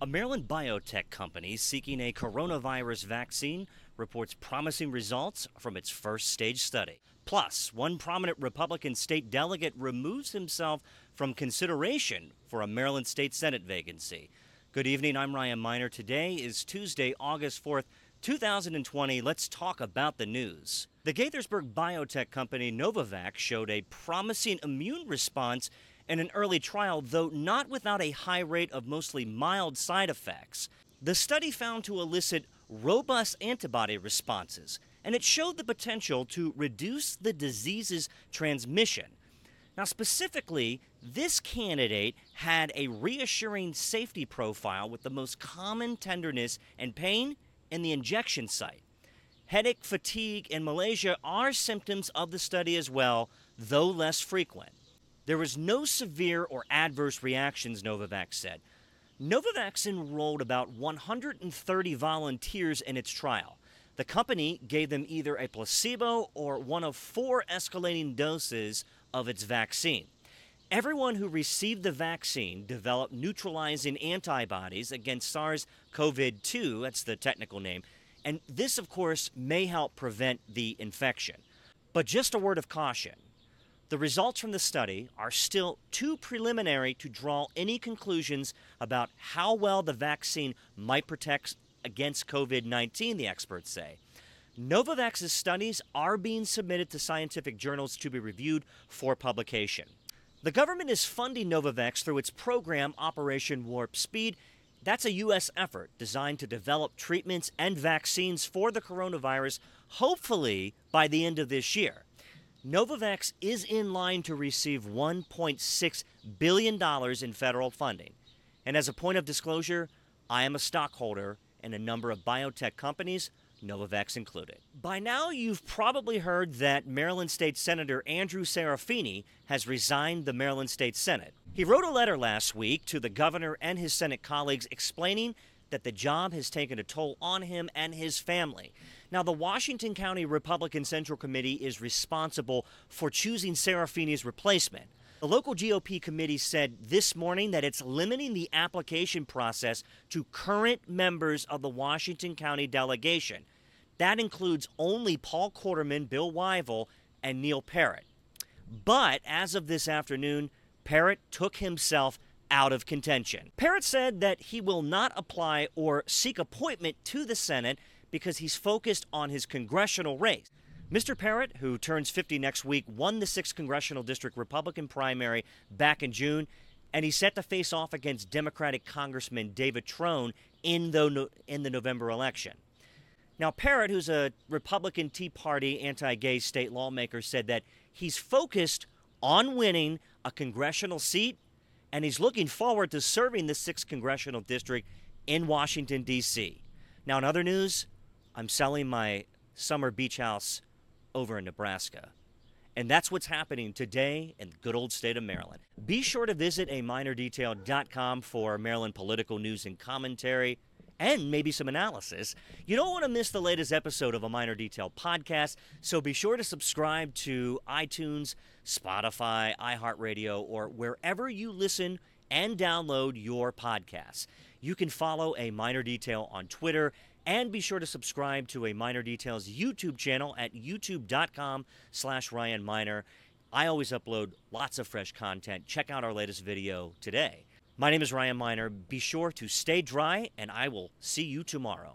A Maryland biotech company seeking a coronavirus vaccine reports promising results from its first stage study. Plus, one prominent Republican state delegate removes himself from consideration for a Maryland State Senate vacancy. Good evening, I'm Ryan Miner. Today is Tuesday, August 4th, 2020. Let's talk about the news. The Gaithersburg biotech company Novavax showed a promising immune response in an early trial, though not without a high rate of mostly mild side effects. The study found to elicit robust antibody responses, and it showed the potential to reduce the disease's transmission. Now, specifically, this candidate had a reassuring safety profile with the most common tenderness and pain in the injection site. Headache, fatigue, and malaise are symptoms of the study as well, though less frequent. There was no severe or adverse reactions, Novavax said. Novavax enrolled about 130 volunteers in its trial. The company gave them either a placebo or one of four escalating doses of its vaccine. Everyone who received the vaccine developed neutralizing antibodies against SARS CoV 2, that's the technical name, and this, of course, may help prevent the infection. But just a word of caution the results from the study are still too preliminary to draw any conclusions about how well the vaccine might protect against COVID 19, the experts say. Novavax's studies are being submitted to scientific journals to be reviewed for publication. The government is funding Novavax through its program Operation Warp Speed. That's a U.S. effort designed to develop treatments and vaccines for the coronavirus, hopefully by the end of this year. Novavax is in line to receive $1.6 billion in federal funding. And as a point of disclosure, I am a stockholder in a number of biotech companies, Novavax included. By now, you've probably heard that Maryland State Senator Andrew Serafini has resigned the Maryland State Senate. He wrote a letter last week to the governor and his Senate colleagues explaining that the job has taken a toll on him and his family. Now, the Washington County Republican Central Committee is responsible for choosing Serafini's replacement. The local GOP committee said this morning that it's limiting the application process to current members of the Washington County delegation. That includes only Paul Corderman, Bill Wivell, and Neil Parrott. But as of this afternoon, Parrott took himself out of contention. Parrott said that he will not apply or seek appointment to the Senate because he's focused on his congressional race. Mr. Parrott, who turns 50 next week, won the 6th Congressional District Republican primary back in June, and he's set to face off against Democratic Congressman David Trone in the, in the November election. Now, Parrott, who's a Republican Tea Party anti gay state lawmaker, said that he's focused on winning a congressional seat and he's looking forward to serving the 6th Congressional District in Washington, D.C. Now, in other news, I'm selling my summer beach house over in Nebraska. And that's what's happening today in the good old state of Maryland. Be sure to visit aminerdetail.com for Maryland political news and commentary and maybe some analysis. You don't want to miss the latest episode of a Miner Detail podcast, so be sure to subscribe to iTunes, Spotify, iHeartRadio, or wherever you listen and download your podcasts. You can follow a Miner Detail on Twitter and be sure to subscribe to a Miner Details YouTube channel at youtube.com slash Ryan Miner. I always upload lots of fresh content. Check out our latest video today. My name is Ryan Miner. Be sure to stay dry, and I will see you tomorrow.